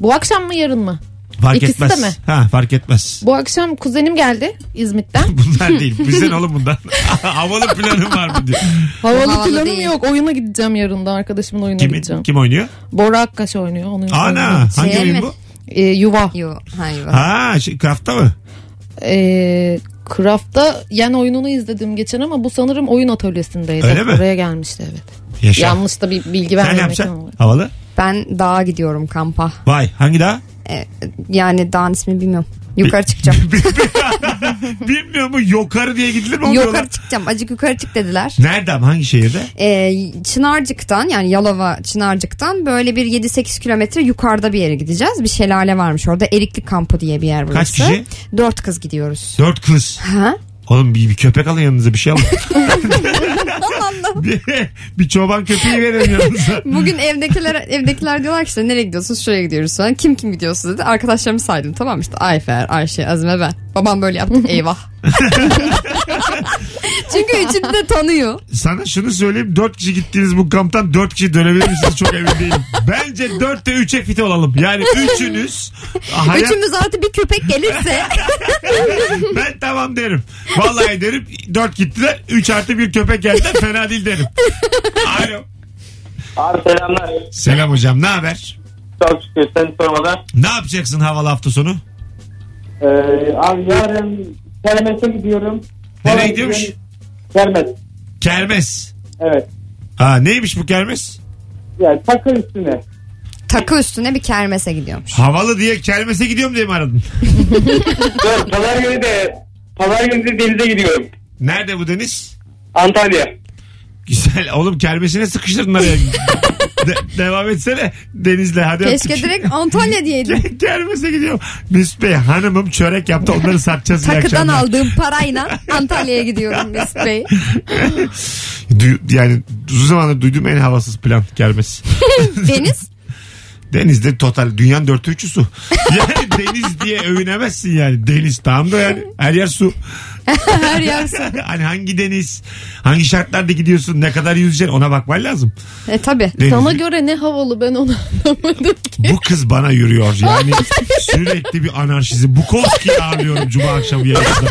Speaker 3: Bu akşam mı yarın mı?
Speaker 2: Fark
Speaker 3: İkisi
Speaker 2: etmez.
Speaker 3: de mi?
Speaker 2: Ha, fark etmez.
Speaker 3: Bu akşam kuzenim geldi İzmit'ten.
Speaker 2: Bunlar değil. Bizden oğlum bundan. havalı planın var mı diyor.
Speaker 3: Havalı,
Speaker 4: havalı
Speaker 3: planım
Speaker 4: değil.
Speaker 3: yok. Oyuna gideceğim yarın da arkadaşımın oyununa
Speaker 2: Kim,
Speaker 3: gideceğim.
Speaker 2: kim oynuyor?
Speaker 3: Bora Akkaş oynuyor. Onun
Speaker 2: Ana. Hangi
Speaker 4: Şey
Speaker 2: oyun
Speaker 4: mi?
Speaker 2: bu?
Speaker 3: Ee, yuva.
Speaker 4: Yo, ha, yo.
Speaker 2: Ha, şey, Craft'ta mı?
Speaker 3: Ee, Craft'ta yani oyununu izledim geçen ama bu sanırım oyun atölyesindeydi.
Speaker 2: Öyle mi?
Speaker 3: Oraya gelmişti evet.
Speaker 2: Yaşa.
Speaker 3: Yanlış da bir bilgi
Speaker 2: Sen ne
Speaker 3: vermemek
Speaker 2: yapacaksın?
Speaker 3: ama.
Speaker 2: Havalı.
Speaker 4: Ben dağa gidiyorum kampa.
Speaker 2: Vay hangi dağ?
Speaker 4: E, yani dağın ismini bilmiyorum. Yukarı çıkacağım.
Speaker 2: Bilmiyor mu? Yokarı diye gidilir mi?
Speaker 4: yukarı çıkacağım. Acık yukarı çık dediler.
Speaker 2: Nerede ama hangi şehirde?
Speaker 4: E, Çınarcık'tan yani Yalova Çınarcık'tan böyle bir 7-8 kilometre yukarıda bir yere gideceğiz. Bir şelale varmış orada. Erikli kampı diye bir yer burası.
Speaker 2: Kaç kişi?
Speaker 4: Dört kız gidiyoruz.
Speaker 2: Dört kız.
Speaker 4: Ha?
Speaker 2: Oğlum bir, bir köpek alın yanınıza bir şey alın. bir, bir çoban köpeği verin yanınıza.
Speaker 4: Bugün evdekiler evdekiler diyorlar ki işte nereye gidiyorsunuz şuraya gidiyoruz falan. Kim kim gidiyorsunuz dedi. Arkadaşlarımı saydım tamam işte Ayfer, Ayşe, Azime ben. Babam böyle yaptı eyvah. Çünkü üçünü de tanıyor.
Speaker 2: Sana şunu söyleyeyim. Dört kişi gittiğiniz bu kamptan dört kişi dönebilir misiniz çok emin değilim. Bence dörtte üçe fit olalım. Yani üçünüz hayat,
Speaker 4: Üçümüz artı bir köpek gelirse
Speaker 2: ben tamam derim. Vallahi derim dört gittiler. Üç artı bir köpek geldi fena değil derim. Alo.
Speaker 5: Abi selamlar.
Speaker 2: Selam hocam ne haber?
Speaker 5: Çok şükür seni sormadan.
Speaker 2: Ne yapacaksın havalı hafta sonu?
Speaker 5: Ee, abi yarın Kermes'e gidiyorum.
Speaker 2: Nereye
Speaker 5: Sonra
Speaker 2: gidiyormuş?
Speaker 5: Kermes.
Speaker 2: Kermes.
Speaker 5: Evet.
Speaker 2: Ha neymiş bu kermes?
Speaker 5: Yani takı üstüne.
Speaker 4: takı üstüne bir kermese gidiyormuş.
Speaker 2: Havalı diye kermese gidiyorum diye mi aradın?
Speaker 5: Dur, pazar günü de pazar günü de denize gidiyorum.
Speaker 2: Nerede bu deniz?
Speaker 5: Antalya.
Speaker 2: Güzel. Oğlum kermesine sıkıştırdın araya. De- devam etsene denizle hadi.
Speaker 4: Keşke
Speaker 2: öptük.
Speaker 4: direkt Antalya diyeydim.
Speaker 2: Kermese gidiyorum. Mesut Bey hanımım çörek yaptı onları satacağız. iyi
Speaker 4: Takıdan
Speaker 2: akşamlar.
Speaker 4: aldığım parayla Antalya'ya gidiyorum Mesut Bey.
Speaker 2: Du- yani uzun zamandır duyduğum en havasız plan kermes.
Speaker 4: Deniz
Speaker 2: Denizde total dünyanın dörtte üçü su. Yani deniz diye övünemezsin yani. Deniz tamam da yani her yer su.
Speaker 4: her su.
Speaker 2: hani hangi deniz, hangi şartlarda gidiyorsun, ne kadar yüzeceksin ona bakman lazım.
Speaker 4: E tabi.
Speaker 2: Deniz-
Speaker 3: Sana göre ne havalı ben onu anlamadım ki.
Speaker 2: Bu kız bana yürüyor. Yani sürekli bir anarşizm. Bukowski'yi ağırlıyorum Cuma akşamı yayında.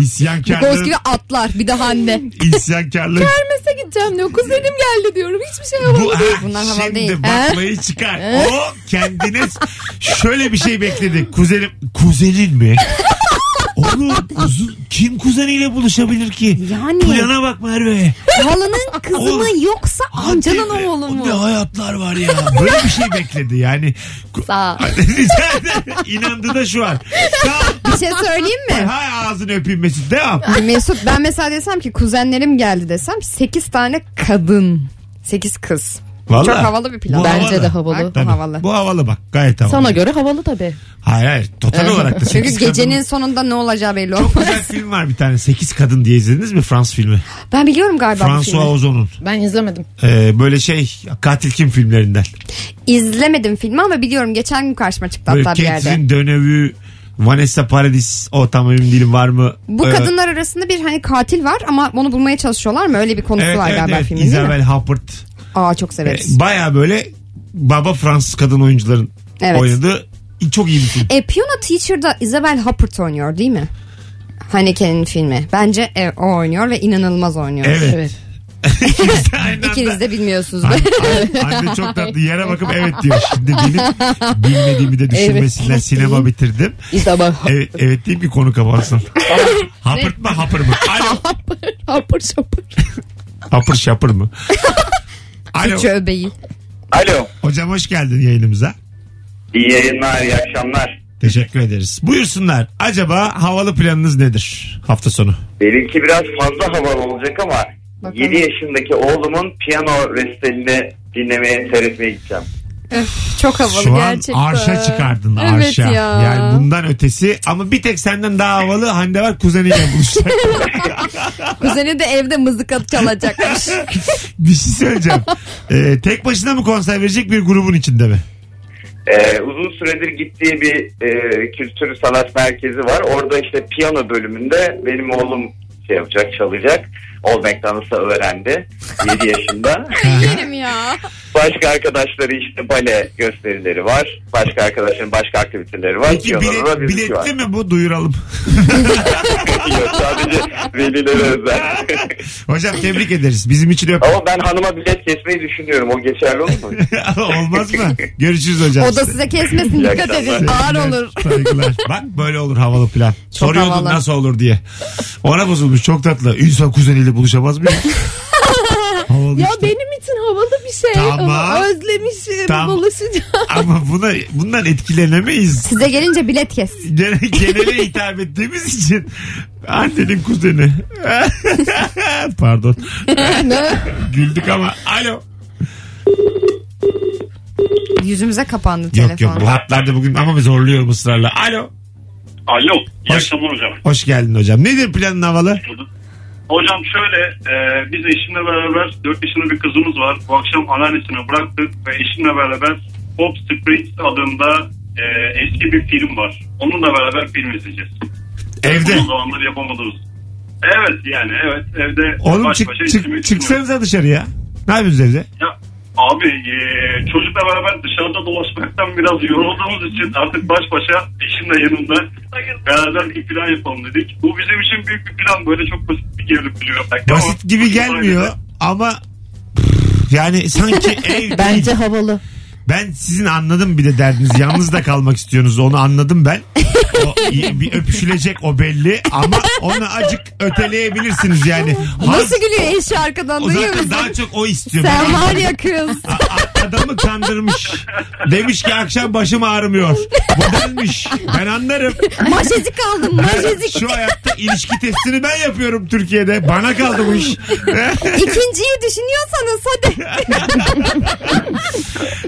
Speaker 2: İsyankarlığın,
Speaker 4: Bozkır'ı atlar bir de Hande.
Speaker 2: isyankarlığın.
Speaker 3: Kermes'e gideceğim diyor. Kuzenim geldi diyorum. Hiçbir şey
Speaker 2: Bu,
Speaker 3: yapamadım.
Speaker 2: ha,
Speaker 4: Bunlar havalı
Speaker 2: şimdi
Speaker 4: değil.
Speaker 2: baklayı çıkar. O kendine şöyle bir şey bekledi. Kuzenim, kuzenin mi? Kuzu- kim kuzeniyle buluşabilir ki?
Speaker 4: Yani.
Speaker 2: Plana bak Merve.
Speaker 4: Halının kızı mı yoksa amcanın
Speaker 2: be,
Speaker 4: oğlu
Speaker 2: Ne
Speaker 4: mu?
Speaker 2: hayatlar var ya. Böyle bir şey bekledi yani.
Speaker 4: Sağ.
Speaker 2: İnandı da şu an. Tamam.
Speaker 4: Bir şey söyleyeyim mi?
Speaker 2: Hay ağzını öpeyim Mesut. Devam.
Speaker 4: Mesut ben mesela desem ki kuzenlerim geldi desem 8 tane kadın. 8 kız.
Speaker 2: Vallahi.
Speaker 4: Çok havalı bir plan.
Speaker 2: Bu
Speaker 3: Bence de havalı.
Speaker 4: Bak, bu havalı.
Speaker 2: Bu havalı bak. Gayet havalı.
Speaker 3: Sana göre havalı tabii.
Speaker 2: Hayır hayır. Total olarak da.
Speaker 4: Çünkü gecenin
Speaker 2: kadın-
Speaker 4: sonunda ne olacağı belli
Speaker 2: Çok
Speaker 4: olmaz.
Speaker 2: güzel film var bir tane. Sekiz Kadın diye izlediniz mi Frans filmi?
Speaker 4: Ben biliyorum galiba bu
Speaker 2: François
Speaker 4: filmi.
Speaker 2: Ozon'un.
Speaker 3: Ben izlemedim.
Speaker 2: Ee, böyle şey katil kim filmlerinden.
Speaker 4: İzlemedim filmi ama biliyorum. Geçen gün karşıma çıktı
Speaker 2: Böyle
Speaker 4: hatta bir yerde.
Speaker 2: Catherine Deneuve, Vanessa Paradis o tam emin değilim var mı?
Speaker 4: Bu
Speaker 2: Ee,
Speaker 4: kadınlar arasında bir hani katil var ama onu bulmaya çalışıyorlar mı? Öyle bir konusu
Speaker 2: evet,
Speaker 4: var
Speaker 2: evet,
Speaker 4: galiba
Speaker 2: evet.
Speaker 4: filmin değil mi?
Speaker 2: Isabel Huppert.
Speaker 4: Aa çok severiz.
Speaker 2: Baya böyle baba Fransız kadın oyuncuların
Speaker 4: Evet.
Speaker 2: oynadığı çok iyi bir film.
Speaker 4: E, Piyano Teacher'da Isabel Huppert oynuyor değil mi? Haneke'nin filmi. Bence e, o oynuyor ve inanılmaz oynuyor.
Speaker 2: Evet.
Speaker 3: Evet.
Speaker 2: İkisi de aynı anda.
Speaker 4: İkiniz de bilmiyorsunuz.
Speaker 2: Anne, anne- anne çok tatlı yere bakıp evet diyor. Şimdi benim bilmediğimi de düşünmesinler.
Speaker 3: Evet.
Speaker 2: Sinema bitirdim.
Speaker 3: İsabel
Speaker 2: Evet, evet deyip bir konu kapansın. Hapırt mı hapır mı? Alo.
Speaker 3: hapır şapır.
Speaker 2: Hapır şapır mı? Alo.
Speaker 4: Türkçe öbeği.
Speaker 6: Alo.
Speaker 2: Hocam hoş geldin yayınımıza.
Speaker 6: İyi yayınlar, iyi akşamlar.
Speaker 2: Teşekkür ederiz. Buyursunlar. Acaba havalı planınız nedir hafta sonu?
Speaker 6: Benimki biraz fazla havalı olacak ama
Speaker 4: Bakalım.
Speaker 6: 7 yaşındaki oğlumun piyano restalini dinlemeye, seyretmeye gideceğim.
Speaker 4: Çok havalı
Speaker 2: Şu an
Speaker 4: gerçekten.
Speaker 2: arşa çıkardın
Speaker 4: Evet
Speaker 2: arşa.
Speaker 4: ya.
Speaker 2: Yani bundan ötesi ama bir tek senden daha havalı Hande var kuzeniyle buluşacak.
Speaker 4: Kuzeni de evde mızıka çalacakmış.
Speaker 2: bir şey söyleyeceğim. Ee, tek başına mı konser verecek bir grubun içinde mi?
Speaker 6: Ee, uzun süredir gittiği bir e, kültür sanat merkezi var. Orada işte piyano bölümünde benim oğlum şey yapacak, çalacak. Old McDonald's'ı öğrendi 7 yaşında.
Speaker 4: Yerim ya.
Speaker 6: Başka arkadaşları işte bale gösterileri var. Başka arkadaşların başka aktiviteleri var.
Speaker 2: Peki bilet,
Speaker 6: var, müzik var.
Speaker 2: biletli mi bu duyuralım.
Speaker 6: Yok sadece velilere özel.
Speaker 2: Hocam tebrik ederiz. Bizim için öp.
Speaker 6: Ama ben hanıma bilet kesmeyi düşünüyorum. O geçerli olur mu?
Speaker 2: Olmaz mı? Görüşürüz hocam.
Speaker 4: O da size kesmesin
Speaker 6: İyi
Speaker 4: dikkat edin. Ağır olur.
Speaker 2: Saygılar. Bak böyle olur havalı plan. Soruyordun
Speaker 4: havalı.
Speaker 2: nasıl olur diye. Ona bozulmuş çok tatlı. İnsan kuzeniyle buluşamaz mı? ya? havalı
Speaker 3: Ya
Speaker 2: işte.
Speaker 3: benim için havalı bir şey.
Speaker 2: Tamam.
Speaker 3: Ama özlemişim.
Speaker 2: Tamam.
Speaker 3: Buluşacağım.
Speaker 2: Ama buna, bundan etkilenemeyiz.
Speaker 4: Size gelince bilet kes.
Speaker 2: Gene, genele hitap ettiğimiz için annenin kuzeni. Pardon. Güldük ama alo.
Speaker 4: Yüzümüze kapandı
Speaker 2: Yok
Speaker 4: telefon.
Speaker 2: yok bu hatlarda bugün ama zorluyorum ısrarla. Alo.
Speaker 7: Alo. İyi
Speaker 2: Hoş-
Speaker 7: akşamlar hocam.
Speaker 2: Hoş geldin hocam. Nedir planın havalı?
Speaker 7: Hocam şöyle e, biz eşimle beraber 4 yaşında bir kızımız var. Bu akşam anneannesine bıraktık ve eşimle beraber Pop Springs adında e, eski bir film var. Onunla beraber film izleyeceğiz.
Speaker 2: Evde.
Speaker 7: Uzun zamandır yapamadığımız. Evet yani evet evde
Speaker 2: Oğlum
Speaker 7: baş
Speaker 2: çık,
Speaker 7: başa
Speaker 2: çık, çıksanıza dışarıya. Ne yapıyorsunuz evde?
Speaker 7: Ya, abi e, çocukla beraber dışarıda dolaşmaktan biraz yorulduğumuz için artık baş başa eşimle yanımda beraber bir plan yapalım dedik. Bu bizim için büyük bir plan. Böyle çok basit bir gerilim biliyor. belki ama-
Speaker 2: Basit gibi gelmiyor ama yani sanki ev
Speaker 3: Bence havalı.
Speaker 2: Ben sizin anladım bir de derdiniz. Yalnız da kalmak istiyorsunuz. Onu anladım ben. O, bir öpüşülecek o belli ama onu acık öteleyebilirsiniz yani.
Speaker 4: Nasıl gülüyor eşi arkadan
Speaker 2: o
Speaker 4: duyuyor
Speaker 2: zaten
Speaker 4: musun?
Speaker 2: daha çok o istiyor.
Speaker 4: Sen var ya kız.
Speaker 2: Adamı kandırmış. Demiş ki akşam başım ağrımıyor. Bu denmiş. Ben anlarım.
Speaker 4: Maşezik aldım maşezik.
Speaker 2: Şu hayatta ilişki testini ben yapıyorum Türkiye'de. Bana kaldı bu iş.
Speaker 4: İkinciyi düşünüyorsanız hadi.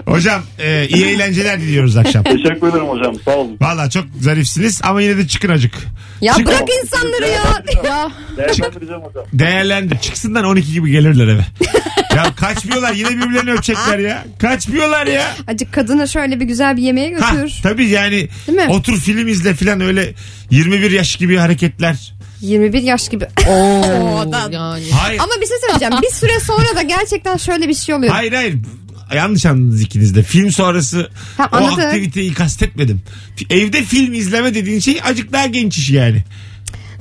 Speaker 2: Hocam e, iyi eğlenceler diliyoruz akşam.
Speaker 7: Teşekkür ederim hocam sağ olun.
Speaker 2: Valla çok zarifsiniz ama yine de çıkın acık.
Speaker 4: Ya
Speaker 2: Çık-
Speaker 4: bırak insanları ya.
Speaker 3: Ya
Speaker 7: Değerlendireceğim hocam.
Speaker 2: Değerlendir. Çıksınlar 12 gibi gelirler eve. ya kaçmıyorlar yine birbirlerini öpecekler ya. Kaçmıyorlar ya.
Speaker 4: Acık kadını şöyle bir güzel bir yemeğe
Speaker 2: Ha,
Speaker 4: götür.
Speaker 2: tabii yani
Speaker 4: Değil mi?
Speaker 2: otur film izle falan öyle 21 yaş gibi hareketler.
Speaker 4: 21 yaş gibi.
Speaker 3: Oo,
Speaker 4: da-
Speaker 3: yani.
Speaker 2: Hayır.
Speaker 4: Ama bir şey söyleyeceğim. Bir süre sonra da gerçekten şöyle bir şey oluyor.
Speaker 2: Hayır hayır. Yanlış anladınız ikiniz de. Film sonrası
Speaker 4: Ha,
Speaker 2: o
Speaker 4: anladım.
Speaker 2: aktiviteyi kastetmedim. Evde film izleme dediğin şey acık daha genç iş yani.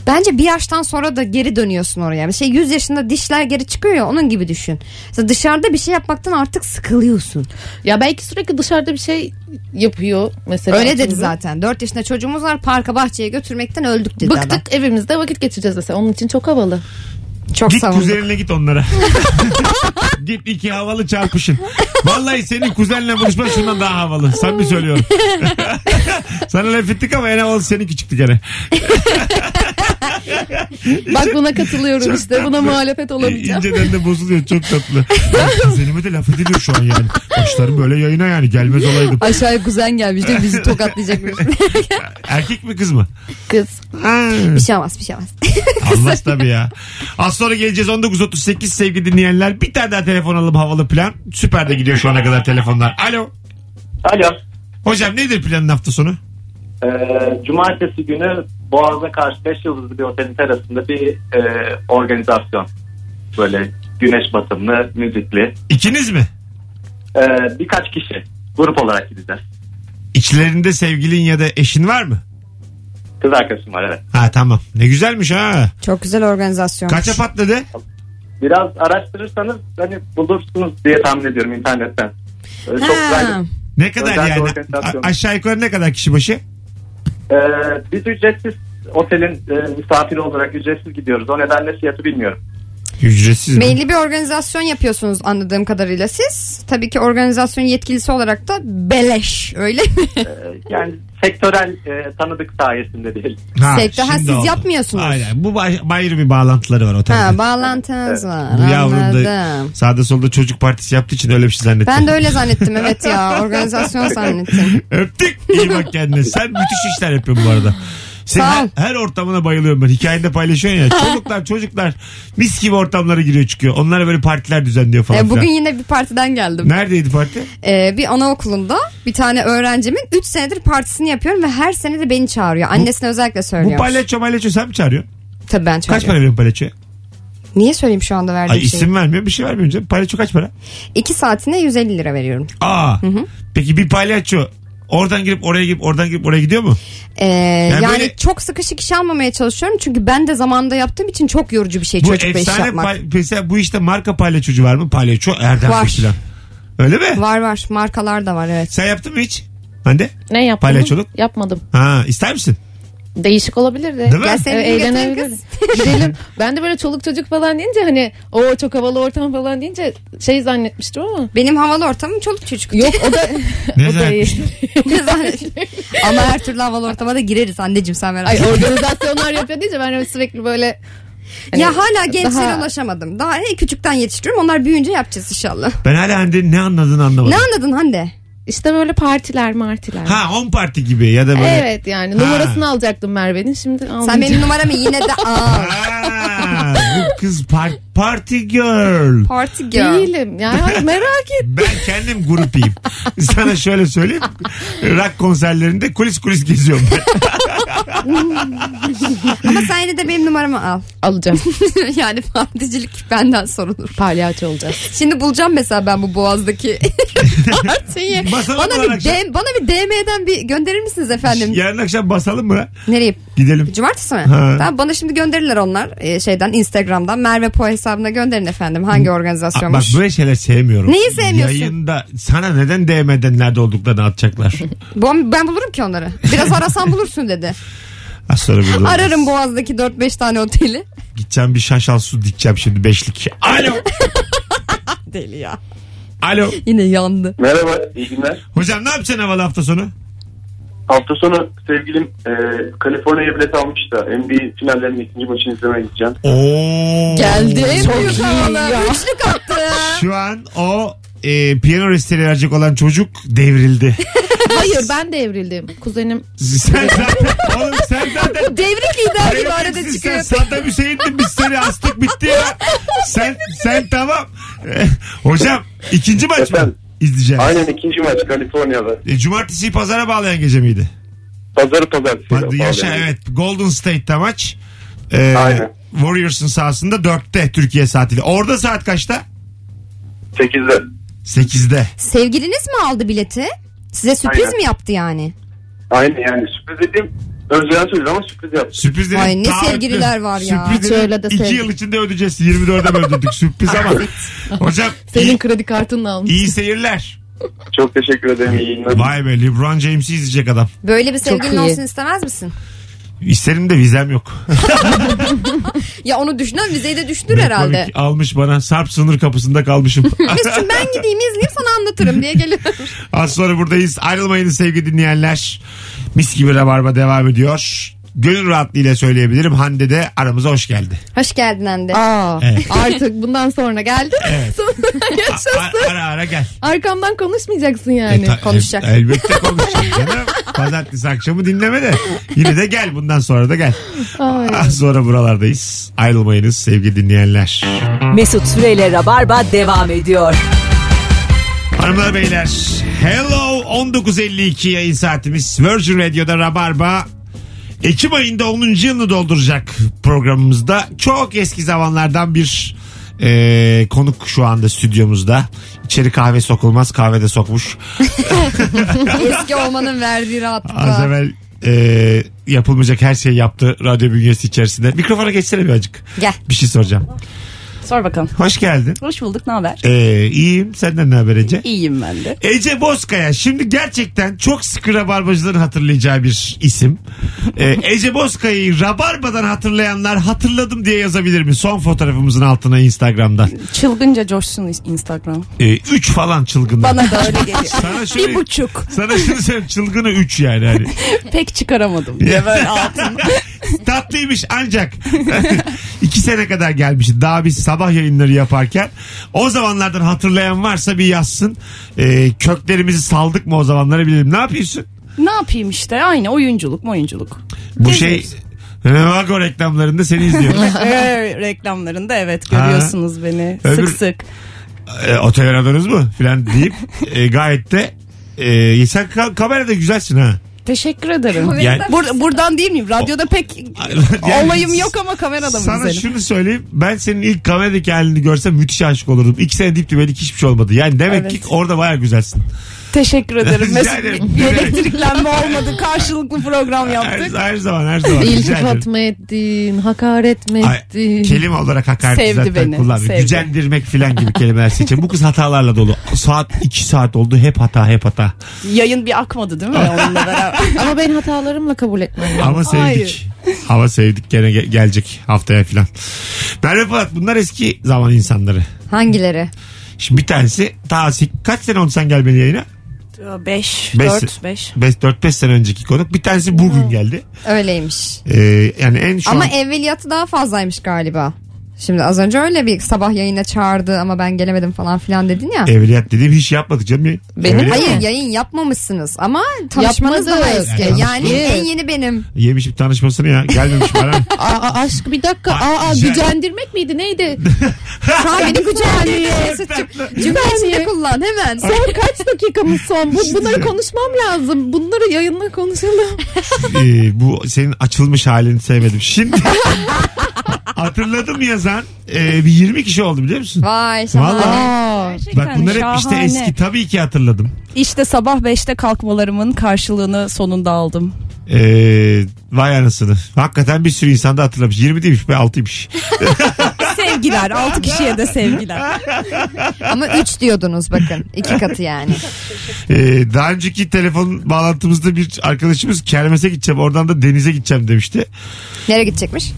Speaker 4: Bence bir yaştan sonra da geri dönüyorsun oraya. Bir şey 100 yaşında dişler geri çıkıyor ya onun gibi düşün. Mesela dışarıda bir şey yapmaktan artık sıkılıyorsun.
Speaker 3: Ya belki sürekli dışarıda bir şey yapıyor mesela.
Speaker 4: Öyle dedi zaten. 4 yaşında çocuğumuz var parka bahçeye götürmekten öldük dedi adam.
Speaker 3: Bıktık evimizde vakit geçireceğiz mesela. Onun için çok havalı.
Speaker 4: Çok
Speaker 2: Git
Speaker 4: savunduk.
Speaker 2: kuzenine git onlara. git iki havalı çarpışın. Vallahi senin kuzenle buluşman şundan daha havalı. Samimi söylüyorum. Sana laf ettik ama en havalı senin küçüktü gene.
Speaker 3: Bak buna katılıyorum
Speaker 2: Çok
Speaker 3: işte. Buna
Speaker 2: tatlı.
Speaker 3: muhalefet olamayacağım.
Speaker 2: İnceden de bozuluyor çok tatlı. Kuzenime de laf ediliyor şu an yani. Başlarım böyle yayına yani gelmez olaydım.
Speaker 4: Aşağıya kuzen gelmiş de bizi tokatlayacakmış.
Speaker 2: Erkek mi kız mı?
Speaker 3: Kız.
Speaker 2: Ha.
Speaker 4: bir şey olmaz bir şey olmaz.
Speaker 2: Allah tabii ya. Az sonra geleceğiz 19.38 sevgili dinleyenler. Bir tane daha telefon alalım havalı plan. Süper de gidiyor şu ana kadar telefonlar. Alo.
Speaker 5: Alo.
Speaker 2: Hocam nedir planın hafta sonu?
Speaker 5: Ee, cumartesi günü Boğaz'a karşı 5 yıldızlı bir otelin terasında bir e, organizasyon. Böyle güneş batımlı, müzikli.
Speaker 2: İkiniz mi?
Speaker 5: Ee, birkaç kişi grup olarak gideceğiz.
Speaker 2: İçlerinde sevgilin ya da eşin var mı?
Speaker 5: Kız arkadaşım var evet.
Speaker 2: Ha tamam. Ne güzelmiş ha.
Speaker 4: Çok güzel organizasyon.
Speaker 2: Kaça patladı?
Speaker 5: Biraz araştırırsanız hani bulursunuz diye tahmin ediyorum internetten. Böyle çok
Speaker 4: Ha.
Speaker 5: güzel.
Speaker 2: Ne kadar
Speaker 5: Özel bir
Speaker 2: yani?
Speaker 5: organizasyon.
Speaker 2: A- aşağı yukarı ne kadar kişi başı?
Speaker 5: Ee, biz ücretsiz otelin e, misafiri olarak ücretsiz gidiyoruz. O nedenle fiyatı bilmiyorum.
Speaker 2: Ücretsiz mi?
Speaker 4: Belli bir organizasyon yapıyorsunuz anladığım kadarıyla siz. Tabii ki organizasyon yetkilisi olarak da beleş öyle mi?
Speaker 5: Ee, yani sektörel e, tanıdık sayesinde değil.
Speaker 2: Ha,
Speaker 4: Sektör- ha,
Speaker 2: şimdi
Speaker 4: siz
Speaker 2: oldu.
Speaker 4: yapmıyorsunuz.
Speaker 2: Aynen. Bu bay- ayrı bir bağlantıları var otelde.
Speaker 4: ha bağlantınız var
Speaker 2: Bu yavrum da
Speaker 4: anladım.
Speaker 2: sağda solda çocuk partisi yaptığı için öyle bir şey zannetti.
Speaker 4: Ben de öyle zannettim evet ya organizasyon zannettim.
Speaker 2: Öptük. İyi bak kendine. Sen müthiş işler yapıyorsun bu arada.
Speaker 4: Sağ
Speaker 2: her, her ortamına bayılıyorum ben. Hikayende paylaşıyorsun ya. Çocuklar çocuklar mis gibi ortamlara giriyor çıkıyor. Onlara böyle partiler düzenliyor falan
Speaker 4: E, bugün
Speaker 2: filan.
Speaker 4: yine bir partiden geldim.
Speaker 2: Neredeydi parti?
Speaker 4: Ee, bir anaokulunda bir tane öğrencimin 3 senedir partisini yapıyorum ve her sene de beni çağırıyor. Annesine özellikle
Speaker 2: Bu
Speaker 4: söylüyor.
Speaker 2: palyaço palyaço sen mi çağırıyorsun?
Speaker 4: Tabii ben
Speaker 2: Kaç
Speaker 4: çağırıyorum.
Speaker 2: para veriyorsun palyaçoya?
Speaker 4: Niye söyleyeyim şu anda verdiğim
Speaker 2: Ay
Speaker 4: şeyi?
Speaker 2: isim vermiyor bir şey vermiyor canım. Palyaço kaç para?
Speaker 4: 2 saatine 150 lira veriyorum.
Speaker 2: Aa. Peki bir palyaço oradan girip oraya girip oradan girip oraya gidiyor mu?
Speaker 4: Ee, yani
Speaker 2: böyle-
Speaker 4: çok sıkışık iş almamaya çalışıyorum. Çünkü ben de zamanında yaptığım için çok yorucu bir şey
Speaker 2: Bu
Speaker 4: çocuk ve iş
Speaker 2: efsane
Speaker 4: yapmak.
Speaker 2: pal- mesela bu işte marka palyaçocu var mı? Palyaço Erdem
Speaker 4: Var.
Speaker 2: falan. Öyle mi?
Speaker 4: Var var markalar da var evet.
Speaker 2: Sen yaptın mı hiç? Hande?
Speaker 3: Ne yaptın?
Speaker 2: Palyaçoluk?
Speaker 3: Yapmadım.
Speaker 2: Ha ister misin?
Speaker 3: Değişik olabilir de.
Speaker 2: Değil mi?
Speaker 4: Gel seni
Speaker 3: Evet,
Speaker 4: bir götüreyim
Speaker 3: eğlenebiliriz.
Speaker 4: kız.
Speaker 3: Gidelim. Ben de böyle çoluk çocuk falan deyince hani o çok havalı ortam falan deyince şey zannetmiştim ama.
Speaker 4: Benim havalı ortamım çoluk çocuk.
Speaker 3: Yok o da
Speaker 2: Ne
Speaker 3: o da iyi.
Speaker 2: zannetmiştin?
Speaker 4: Ne? Ama her türlü havalı ortama da gireriz anneciğim sen merak
Speaker 3: Ay
Speaker 4: etme.
Speaker 3: organizasyonlar yapıyor deyince ben öyle sürekli böyle hani
Speaker 4: ya hala gençlere
Speaker 3: daha-
Speaker 4: ulaşamadım. Daha en küçükten yetiştiriyorum. Onlar büyüyünce yapacağız inşallah.
Speaker 2: Ben hala Hande'nin ne anladığını anlamadım.
Speaker 4: Ne anladın Hande?
Speaker 3: İşte böyle partiler martiler.
Speaker 2: Ha 10 parti gibi ya da böyle.
Speaker 3: Evet yani numarasını alacaktım Merve'nin şimdi
Speaker 4: Sen
Speaker 3: almayacağım.
Speaker 4: benim numaramı yine de al.
Speaker 2: Ha, bu kız par- party girl.
Speaker 4: Party girl.
Speaker 3: Değilim yani merak et.
Speaker 2: Ben kendim grupiyim. Sana şöyle söyleyeyim. Rock konserlerinde kulis kulis geziyorum ben.
Speaker 4: Ama sen yine de benim numaramı al.
Speaker 3: Alacağım.
Speaker 4: yani particilik benden sorulur.
Speaker 3: Palyaço olacağız.
Speaker 4: Şimdi bulacağım mesela ben bu boğazdaki partiyi.
Speaker 2: Basalım
Speaker 4: Bana bir,
Speaker 2: akşam?
Speaker 4: DM, bana bir DM'den bir gönderir misiniz efendim?
Speaker 2: Yarın akşam basalım mı?
Speaker 4: Nereye?
Speaker 2: Gidelim.
Speaker 4: Cumartesi mi?
Speaker 2: Ha.
Speaker 4: Tamam, bana şimdi gönderirler onlar e, şeyden Instagram'dan. Merve Po hesabına gönderin efendim hangi
Speaker 2: Aa, Bak
Speaker 4: organizasyonmuş.
Speaker 2: böyle şeyler sevmiyorum.
Speaker 4: Neyi sevmiyorsun?
Speaker 2: Yayında sana neden DM'den nerede olduklarını atacaklar.
Speaker 4: Ben bulurum ki onları. Biraz arasan bulursun dedi.
Speaker 2: Az sonra burada.
Speaker 4: Ararım Boğaz'daki 4-5 tane oteli.
Speaker 2: Gideceğim bir şaşal su dikeceğim şimdi beşlik. Alo.
Speaker 4: Deli ya.
Speaker 2: Alo.
Speaker 4: Yine yandı.
Speaker 8: Merhaba, iyi günler.
Speaker 2: Hocam ne yapacaksın havalı hafta sonu?
Speaker 8: Hafta sonu sevgilim e, Kaliforniya'ya bilet almış da NBA finallerinin ikinci maçını izlemeye gideceğim.
Speaker 2: Oo.
Speaker 4: Geldi. En
Speaker 3: Çok
Speaker 4: büyük
Speaker 3: ya.
Speaker 4: Üçlük attı.
Speaker 2: Şu an o e, piyano resteli verecek olan çocuk devrildi.
Speaker 3: Hayır ben de evrildim. Kuzenim
Speaker 2: sen zaten oğlum sen zaten
Speaker 4: Devrik lider gibi arada
Speaker 2: sen
Speaker 4: çıkıyor.
Speaker 2: Saddam Hüseyin'din biz seni astık bitti ya. Sen sen tamam. Hocam ikinci maç mı
Speaker 8: Efendim?
Speaker 2: izleyeceğiz?
Speaker 8: Aynen ikinci maç Kaliforniya'da.
Speaker 2: E, cumartesiyi pazara bağlayan gece miydi?
Speaker 8: Pazarı pazartesi.
Speaker 2: Hadi yaşa evet. Golden State'te maç. E,
Speaker 8: Aynen.
Speaker 2: Warriors'ın sahasında 4'te Türkiye saatiyle. Orada saat kaçta?
Speaker 8: 8'de.
Speaker 2: 8'de.
Speaker 4: Sevgiliniz mi aldı bileti? Size sürpriz
Speaker 8: Aynen.
Speaker 4: mi yaptı yani?
Speaker 8: Aynen yani sürpriz dediğim önceden söyledi ama sürpriz yaptı.
Speaker 2: Sürpriz dedim.
Speaker 4: Ay, ne
Speaker 2: taahhütlü.
Speaker 4: sevgililer var ya.
Speaker 2: Sürpriz
Speaker 3: Hiç
Speaker 2: dedim.
Speaker 3: öyle de
Speaker 2: İki
Speaker 3: sevgi-
Speaker 2: yıl içinde ödeyeceğiz. 24'e mi ödedik? Sürpriz ama. Hocam
Speaker 3: senin
Speaker 2: iyi,
Speaker 3: kredi kartınla almış.
Speaker 2: iyi seyirler.
Speaker 8: Çok teşekkür ederim. İyi günler.
Speaker 2: Vay be LeBron James'i izleyecek adam.
Speaker 4: Böyle bir sevgilin
Speaker 3: iyi.
Speaker 4: olsun istemez misin?
Speaker 2: İsterim de vizem yok.
Speaker 4: Ya onu düşünen vizeyi de düştür
Speaker 2: Ne
Speaker 4: herhalde.
Speaker 2: komik almış bana. Sarp sınır kapısında kalmışım.
Speaker 4: Mesut'cum ben gideyim izleyeyim sana anlatırım diye geliyorum.
Speaker 2: Az sonra buradayız. Ayrılmayınız sevgili dinleyenler. Mis gibi rabarba devam ediyor. Gönül rahatlığıyla söyleyebilirim. Hande de aramıza hoş geldi.
Speaker 4: Hoş geldin Hande.
Speaker 3: Aa,
Speaker 2: Evet.
Speaker 3: artık bundan sonra geldi.
Speaker 2: Evet.
Speaker 3: Sonra
Speaker 2: A- ara ara gel.
Speaker 3: Arkamdan konuşmayacaksın yani.
Speaker 2: E, ta-
Speaker 4: konuşacak.
Speaker 2: el- elbette konuşacağım canım. Pazartesi akşamı dinleme de. Yine de gel bundan sonra da gel.
Speaker 3: Ay.
Speaker 2: Az sonra buralardayız. Ayrılmayınız sevgili dinleyenler.
Speaker 1: Mesut Süreyle Rabarba devam ediyor.
Speaker 2: Hanımlar beyler Hello 19.52 yayın saatimiz Virgin Radio'da Rabarba Ekim ayında 10. yılını dolduracak programımızda çok eski zamanlardan bir Ee, konuk şu anda stüdyomuzda. İçeri kahve sokulmaz kahvede sokmuş.
Speaker 4: Eski olmanın verdiği
Speaker 2: Az
Speaker 4: rahatlıkla.
Speaker 2: evvel e, yapılmayacak her şeyi yaptı radyo bünyesi içerisinde. Mikrofona geçsene bir acık.
Speaker 4: Gel.
Speaker 2: Bir şey soracağım.
Speaker 9: Sor bakalım.
Speaker 2: Hoş geldin.
Speaker 9: Hoş bulduk. Ne haber?
Speaker 2: Ee, iyiyim. Senden ne haber Ece?
Speaker 9: İyiyim ben de.
Speaker 2: Ece Bozkaya şimdi gerçekten çok sıkı rabarbacıların hatırlayacağı bir isim. Ee, Ece Bozkaya'yı rabarbadan hatırlayanlar hatırladım diye yazabilir mi? Son fotoğrafımızın altına Instagram'dan.
Speaker 9: Çılgınca coşsun Instagram.
Speaker 2: Ee, üç falan çılgınlar.
Speaker 9: Bana da öyle geliyor.
Speaker 2: Sana şöyle,
Speaker 9: Bir buçuk.
Speaker 2: Sana şunu söyleyeyim çılgını üç yani. Hani.
Speaker 9: Pek çıkaramadım. diye böyle altın.
Speaker 2: Tatlıymış ancak iki sene kadar gelmiş. Daha biz sabah yayınları yaparken o zamanlardan hatırlayan varsa bir yazsın. Ee, köklerimizi saldık mı o zamanlara bilelim. Ne yapıyorsun?
Speaker 9: ne yapayım işte aynı oyunculuk oyunculuk.
Speaker 2: Bu
Speaker 9: Geziyoruz.
Speaker 2: şey Vago reklamlarında seni izliyorum.
Speaker 9: Ee, reklamlarında evet görüyorsunuz beni
Speaker 2: Öbür-
Speaker 9: sık sık.
Speaker 2: e, otel aradınız mı filan deyip e, gayet de e, sen ka- kamerada güzelsin ha.
Speaker 9: Teşekkür ederim.
Speaker 2: Yani-
Speaker 9: Bur- buradan değil miyim? Radyoda pek
Speaker 2: Yani
Speaker 9: olayım yok ama kamerada mı
Speaker 2: Sana
Speaker 9: güzelim?
Speaker 2: şunu söyleyeyim. Ben senin ilk kameradaki halini görsem müthiş aşık olurdum. İki sene dip dibelik hiçbir şey olmadı. Yani demek
Speaker 9: Evet.
Speaker 2: ki orada baya güzelsin.
Speaker 9: Teşekkür ederim.
Speaker 2: Rica ederim.
Speaker 9: bir elektriklenme olmadı. Karşılıklı program
Speaker 2: Her,
Speaker 9: yaptık.
Speaker 2: her zaman her zaman. Rica
Speaker 3: İltifat
Speaker 2: ederim.
Speaker 3: mı ettin? Hakaret mi
Speaker 2: Ay,
Speaker 3: ettin?
Speaker 2: kelime olarak hakaret
Speaker 9: Sevdi
Speaker 2: zaten
Speaker 9: beni,
Speaker 2: kullanmıyor.
Speaker 9: sevdi.
Speaker 2: Gücendirmek filan gibi kelimeler seçiyor. Bu kız hatalarla dolu. Saat iki saat oldu. Hep hata hep hata.
Speaker 9: Yayın bir akmadı değil mi onunla beraber?
Speaker 3: Ama ben hatalarımla kabul etmem. lazım.
Speaker 2: Ama sevdik.
Speaker 9: Hayır.
Speaker 2: Ama sevdik gene ge- gelecek haftaya filan. Merve Polat bunlar eski zaman insanları.
Speaker 4: Hangileri?
Speaker 2: Şimdi bir tanesi daha sek- kaç sene oldu sen gelmeli yayına?
Speaker 9: 5,
Speaker 2: Beş-
Speaker 9: 4, 5.
Speaker 2: 4-5 sene önceki konuk. Bir tanesi bugün geldi.
Speaker 4: Öyleymiş.
Speaker 2: Ee, yani en şu
Speaker 4: Ama
Speaker 2: an...
Speaker 4: evveliyatı daha fazlaymış galiba. Şimdi az önce öyle bir sabah yayına çağırdı ama ben gelemedim falan filan dedin ya.
Speaker 2: Evliyat dediğim hiç yapmadık canım.
Speaker 3: Benim-
Speaker 2: Evliyat-
Speaker 4: Hayır yayın yapmamışsınız ama tanışmanız daha
Speaker 3: Yapmadık.
Speaker 4: eski.
Speaker 2: Yani
Speaker 4: Yani en yeni benim.
Speaker 2: Yemişim tanışmasını ya. Gelmemiş bana.
Speaker 3: Aa, aşk bir dakika. Aa,
Speaker 2: güzel.
Speaker 3: gücendirmek miydi neydi?
Speaker 4: Şu an beni gücendirdi. Cümle içinde kullan hemen.
Speaker 3: Son kaç dakikamız son? Bu, bunları konuşmam lazım. Bunları yayınla konuşalım.
Speaker 2: Ee, bu senin açılmış halini sevmedim. Şimdi hatırladım yazan e, bir 20 kişi oldu biliyor musun?
Speaker 4: Vay şahane.
Speaker 2: Vallahi. Bak bunlar hep işte
Speaker 9: şahane.
Speaker 2: eski tabii ki hatırladım.
Speaker 9: İşte sabah 5'te kalkmalarımın karşılığını sonunda aldım.
Speaker 2: Ee, vay anasını. Hakikaten bir sürü insan da hatırlamış. 20 değilmiş be 6'ymış.
Speaker 9: Sevgiler. 6 kişiye de sevgiler.
Speaker 4: Ama 3 diyordunuz bakın. iki katı yani.
Speaker 2: Ee, daha önceki telefon bağlantımızda bir arkadaşımız kermese gideceğim oradan da denize gideceğim demişti.
Speaker 4: Nereye gidecekmiş?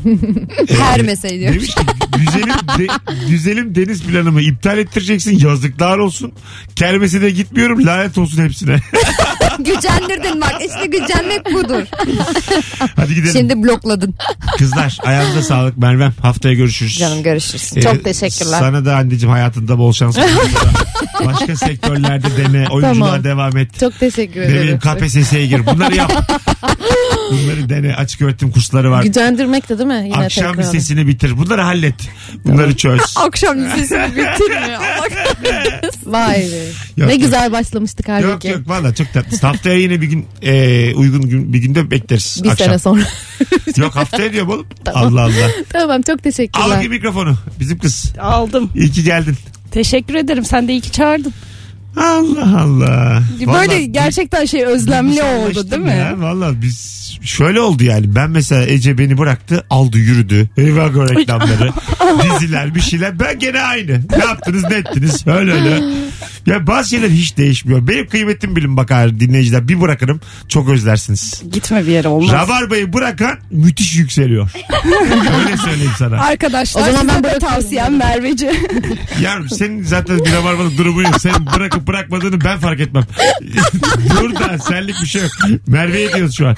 Speaker 4: Her mesele diyor.
Speaker 2: Demiş ki güzelim, de- güzelim deniz planımı iptal ettireceksin yazıklar olsun. Kermese de gitmiyorum lanet olsun hepsine.
Speaker 4: Gücendirdin bak işte gücenmek budur.
Speaker 2: Hadi gidelim.
Speaker 4: Şimdi blokladın.
Speaker 2: Kızlar ayağınıza sağlık Mervem haftaya görüşürüz.
Speaker 4: Canım görüşürüz.
Speaker 2: Ee,
Speaker 3: Çok teşekkürler.
Speaker 2: Sana da anneciğim hayatında bol şans. Başka sektörlerde dene oyunculuğa
Speaker 3: Tamam.
Speaker 2: devam et.
Speaker 3: Çok teşekkür
Speaker 2: Ne bileyim
Speaker 3: ederim.
Speaker 2: KPSS'ye gir. Bunları yap. Bunları dene. Açık öğretim kursları var.
Speaker 3: Gücendirmek de değil mi? Yine
Speaker 2: Akşam
Speaker 3: tekrar.
Speaker 2: lisesini bitir. Bunları hallet. Bunları çöz.
Speaker 4: Akşam lisesini bitirmiyor.
Speaker 3: Vay be.
Speaker 2: Yok,
Speaker 3: ne
Speaker 2: yok.
Speaker 3: güzel başlamıştık halbuki.
Speaker 2: Yok yok valla çok tatlı. Haftaya yine bir gün e, uygun gün, bir günde bekleriz.
Speaker 3: Bir
Speaker 2: akşam.
Speaker 3: sene sonra.
Speaker 2: Yok haftaya diyorum oğlum. Allah Allah.
Speaker 3: tamam çok
Speaker 2: Al
Speaker 3: teşekkürler.
Speaker 2: bakayım mikrofonu. Bizim kız.
Speaker 9: Aldım.
Speaker 2: İyi ki geldin.
Speaker 9: Teşekkür ederim. Sen de iyi ki çağırdın.
Speaker 2: Allah Allah.
Speaker 9: Böyle
Speaker 2: Vallahi
Speaker 9: gerçekten şey özlemli oldu değil mi?
Speaker 2: Ya. Valla biz şöyle oldu yani. Ben mesela Ece beni bıraktı aldı yürüdü. Eyvah reklamları. diziler bir şeyler. Ben gene aynı. Ne yaptınız ne ettiniz? Öyle öyle. Ya bazı şeyler hiç değişmiyor. Benim kıymetim bilin bakar dinleyiciler. Bir bırakırım çok özlersiniz.
Speaker 9: Gitme bir yere olmaz.
Speaker 2: Rabarba'yı bırakan müthiş yükseliyor. Öyle söyleyeyim sana.
Speaker 9: Arkadaşlar
Speaker 3: O zaman ben bırakıyorum.
Speaker 9: tavsiyem Merveci.
Speaker 2: Yavrum senin zaten bir Rabarba'da durumun yok. Senin bırakıp bırakmadığını ben fark etmem. Burada senlik bir şey yok. Merve'ye diyoruz şu an.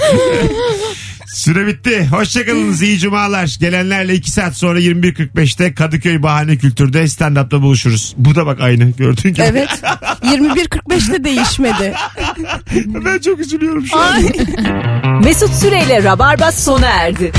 Speaker 2: Süre bitti. Hoşçakalınız. iyi cumalar. Gelenlerle 2 saat sonra 21.45'te Kadıköy Bahane Kültür'de stand-up'ta buluşuruz. Bu da bak aynı. Gördüğün gibi.
Speaker 9: evet. 21.45'te değişmedi.
Speaker 2: Ben çok üzülüyorum şu an.
Speaker 1: Mesut Süreyle Rabarba sona erdi.